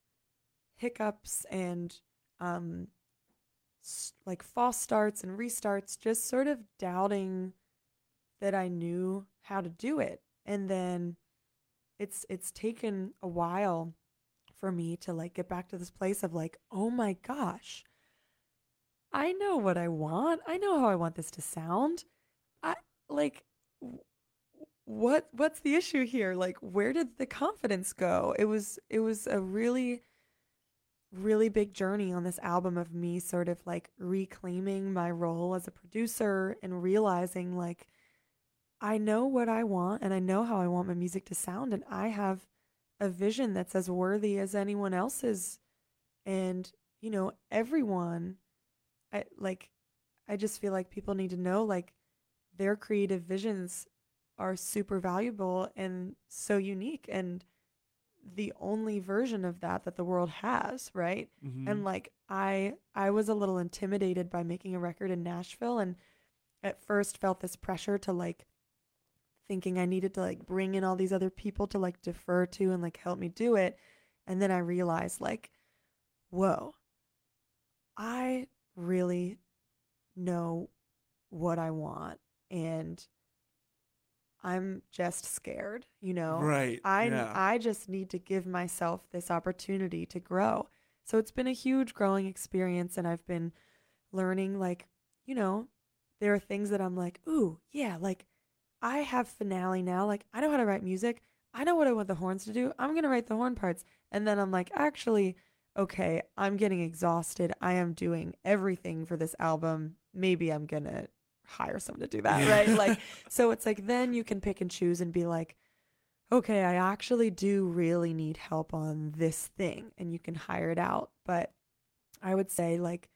hiccups and um, like false starts and restarts, just sort of doubting that I knew how to do it. And then it's it's taken a while for me to like get back to this place of like, oh my gosh, I know what I want. I know how I want this to sound. I like what what's the issue here? Like where did the confidence go? It was it was a really really big journey on this album of me sort of like reclaiming my role as a producer and realizing like I know what I want and I know how I want my music to sound and I have a vision that's as worthy as anyone else's and you know everyone I like I just feel like people need to know like their creative visions are super valuable and so unique and the only version of that that the world has, right? Mhm. And like I I was a little intimidated by making a record in Nashville and at first felt this pressure to like thinking I needed to like bring in all these other people to like defer to and like help me do it. And then I realized like, whoa, I really know what I want and I'm just scared, you know. right. I yeah. I just need to give myself this opportunity to grow. So it's been a huge growing experience and I've been learning like, you know, there are things that I'm like, "Ooh, yeah, like I have Finale now. Like I know how to write music. I know what I want the horns to do. I'm going to write the horn parts." And then I'm like, "Actually, okay, I'm getting exhausted. I am doing everything for this album. Maybe I'm going to hire someone to do that, right? Like [laughs] so it's like then you can pick and choose and be like, okay, I actually do really need help on this thing and you can hire it out. But I would say like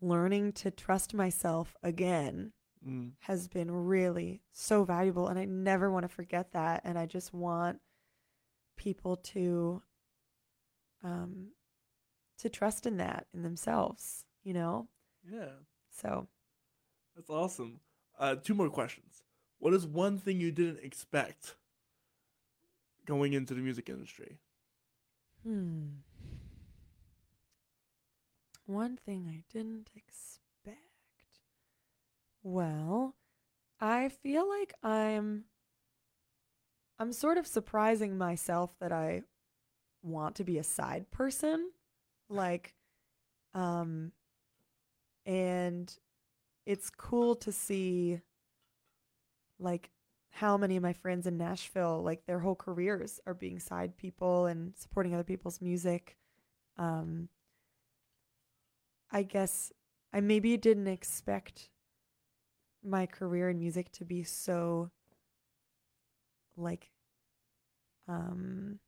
learning to trust myself again Mm. has been really so valuable and I never want to forget that and I just want people to um to trust in that in themselves, you know? Yeah. So That's awesome. Uh, two more questions. What is one thing you didn't expect going into the music industry? Hmm. One thing I didn't expect. Well, I feel like I'm I'm sort of surprising myself that I want to be a side person. Like um and it's cool to see like how many of my friends in Nashville, like their whole careers are being side people and supporting other people's music. Um, I guess I maybe didn't expect my career in music to be so like um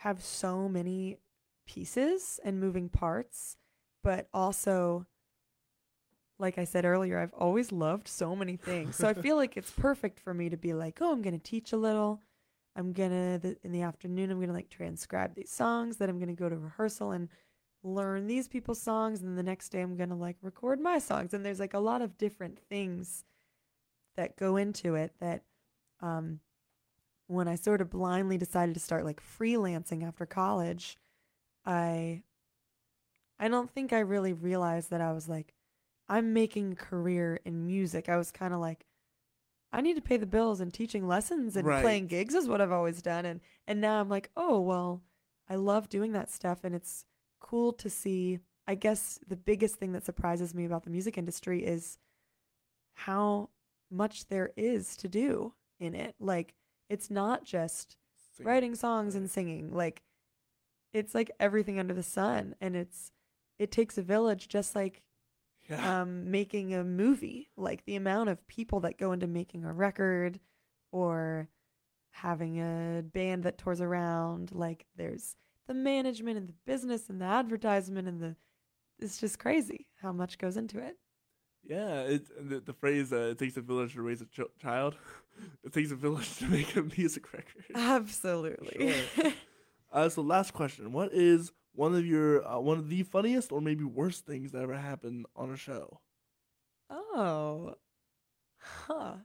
have so many pieces and moving parts, but also like I said earlier, I've always loved so many things. So I feel like it's perfect for me to be like, oh, I'm going to teach a little. I'm going to, in the afternoon, I'm going to like transcribe these songs. Then I'm going to go to rehearsal and learn these people's songs. And the next day, I'm going to like record my songs. And there's like a lot of different things that go into it that, um, when I sort of blindly decided to start like freelancing after college, I, I don't think I really realized that I was like, I'm making a career in music. I was kind of like, I need to pay the bills and teaching lessons and Right. playing gigs is what I've always done. And and now I'm like, oh well, I love doing that stuff and it's cool to see. I guess the biggest thing that surprises me about the music industry is how much there is to do in it. Like it's not just Sing- writing songs and singing. Like it's like everything under the sun and it's it takes a village just like Yeah. um, making a movie. Like the amount of people that go into making a record or having a band that tours around. Like there's the management and the business and the advertisement and the it's just crazy how much goes into it. Yeah, it's the, the phrase uh, "it takes a village to raise a ch- child." [laughs] it takes a village to make a music record. [laughs] Absolutely. Sure. Uh, so last question: What is one of your uh, one of the funniest or maybe worst things that ever happened on a show? oh. Huh.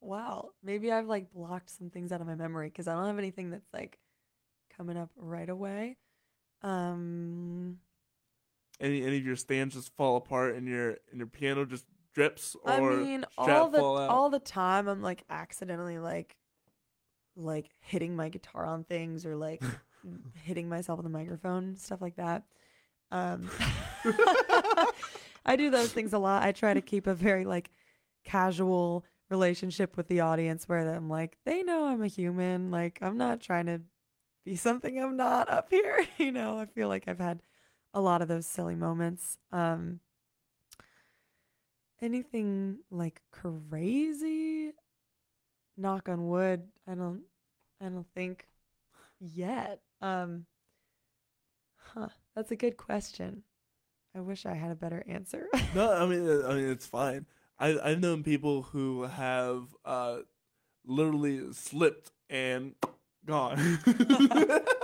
Wow. Maybe I've like blocked some things out of my memory because I don't have anything that's like coming up right away. Um Any any of your stands just fall apart and your and your piano just drips or I mean, all the all the time, I'm like accidentally like, like hitting my guitar on things or like [laughs] hitting myself with the microphone, stuff like that. Um, [laughs] [laughs] I do those things a lot. I try to keep a very like casual relationship with the audience where I'm like, they know I'm a human. Like I'm not trying to be something I'm not up here. you know, I feel like I've had a lot of those silly moments. Um, anything like crazy knock on wood i don't i don't think yet um huh that's a good question i wish i had a better answer [laughs] no, I mean, uh, I mean, it's fine. I I've known people who have uh, literally slipped and gone. [laughs] [laughs]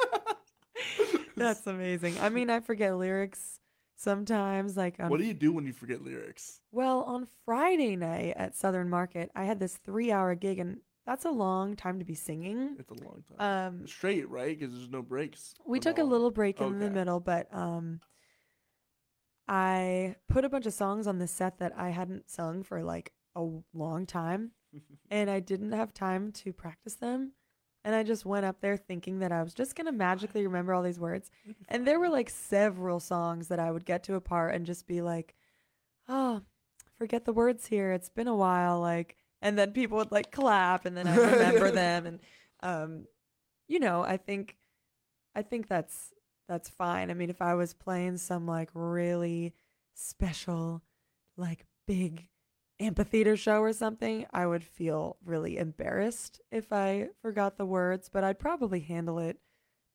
that's amazing i mean i forget lyrics sometimes like on what do you do when you forget lyrics? well on friday night at southern market i had this three hour gig and that's a long time to be singing It's a long time. um Straight, right? Because there's no breaks. We took a little break in the middle, but um I put a bunch of songs on the set that I hadn't sung for like a long time [laughs] and I didn't have time to practice them. And I just went up there thinking that I was just going to magically remember all these words. [laughs] And there were like several songs that I would get to a part and just be like, "Oh, forget the words here. It's been a while." Like and then people would like clap and then I remember [laughs] them and um you know, I think I think that's that's fine. I mean, if I was playing some like really special like big amphitheater show or something, I would feel really embarrassed if I forgot the words, but I'd probably handle it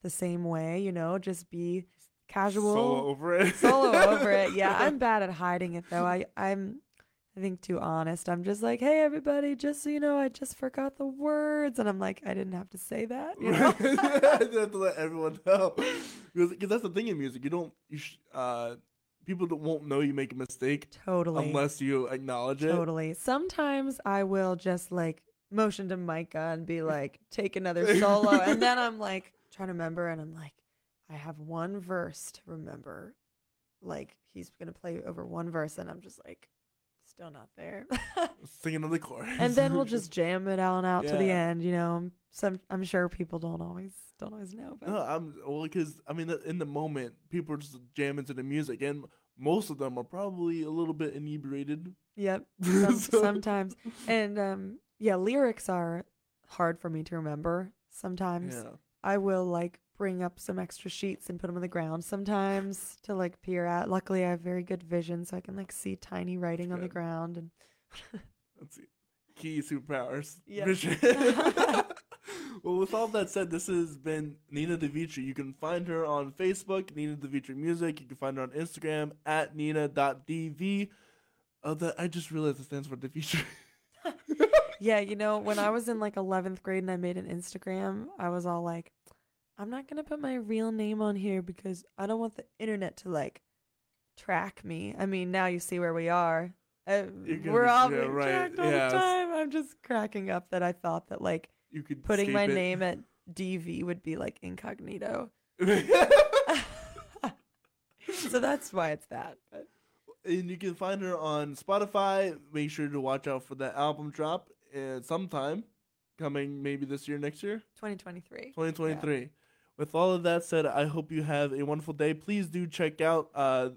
the same way, you know, just be casual Solo over it. solo over it. Yeah, [laughs] I'm bad at hiding it though. I I'm I think too honest. I'm just like, hey everybody, just so you know, I just forgot the words, and I'm like, I didn't have to say that. You know? [laughs] you have to let everyone know because that's the thing in music. You don't. You sh- uh, people won't know you make a mistake totally, unless you acknowledge it. totally. Sometimes I will just like motion to Micah and be like, take another [laughs] solo, and then I'm like trying to remember, and I'm like, I have one verse to remember. Like he's gonna play over one verse, and I'm just like, still not there. [laughs] Sing another chorus. and then we'll [laughs] just jam it on out to the Yeah. end. You know, some I'm sure people don't always don't always know, but No, I'm well because I mean in the moment people are just jamming to the music and most of them are probably a little bit inebriated. yep, [laughs] some, So- sometimes. And um, yeah, lyrics are hard for me to remember. Sometimes Yeah. I will like bring up some extra sheets and put them on the ground. Sometimes to like peer at. Luckily, I have very good vision, so I can like see tiny writing on the ground. And Let's see. Key superpowers. [laughs] Yeah. Vision. [laughs] [laughs] well, with all that said, this has been Nina de Vitry. You can find her on Facebook, Nina de Vitry Music. You can find her on Instagram at nina.dv. Oh, that I just realized it stands for de Vitry. Yeah, you know, when I was in like 11th grade and I made an Instagram, I was all like, I'm not going to put my real name on here because I don't want the internet to like track me. I mean, now you see where we are. Uh, we're be- all yeah, being right, tracked all yes. the time. I'm just cracking up that I thought that like You could putting my it. name at DV would be like incognito. [laughs] [laughs] so that's why it's that. But and you can find her on Spotify. Make sure to watch out for that album drop uh, sometime coming maybe this year, next year, 2023. 2023. With all of that said, I hope you have a wonderful day. Please do check out uh,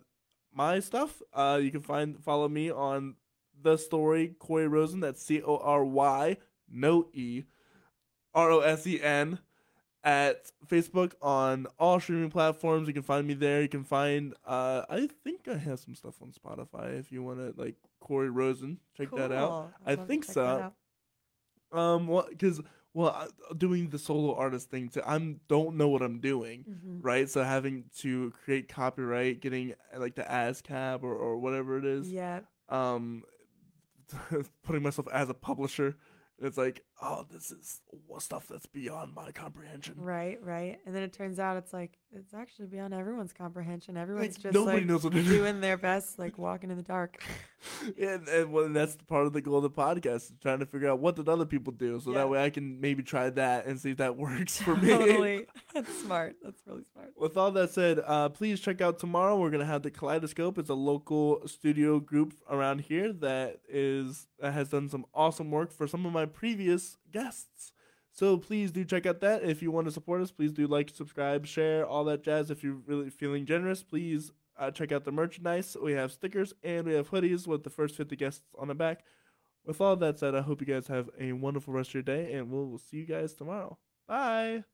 my stuff. Uh, you can find follow me on the story Cory Rosen. That's C O R Y no E R O S E N at Facebook on all streaming platforms. You can find me there. You can find uh I think I have some stuff on Spotify if you want to like Cory Rosen. Check that out. I I'd love think so. Um, what? Because well, I, doing the solo artist thing too. I'm don't know what I'm doing, Mhm. right? So having to create copyright, getting like the ASCAP or or whatever it is, Yeah. um, [laughs] putting myself as a publisher. It's like, oh, this is stuff that's beyond my comprehension. Right, right. And then it turns out it's like it's actually beyond everyone's comprehension. Everyone's Like, just nobody like knows what doing their best, like walking in the dark. [laughs] and, and well, that's part of the goal of the podcast, is trying to figure out what did other people do, so Yeah. that way I can maybe try that and see if that [laughs] works for me. totally. [laughs] That's smart. That's really smart. With all that said, uh, please check out tomorrow. We're gonna have the Kaleidoscope. It's a local studio group around here that is that has done some awesome work for some of my guests. So please do check out that. If you want to support us, please do like, subscribe, share, all that jazz. If you're really feeling generous, please uh, check out the merchandise. We have stickers and we have hoodies with the first 50 guests on the back. With all that said, I hope you guys have a wonderful rest of your day, and we'll see you guys tomorrow. Bye.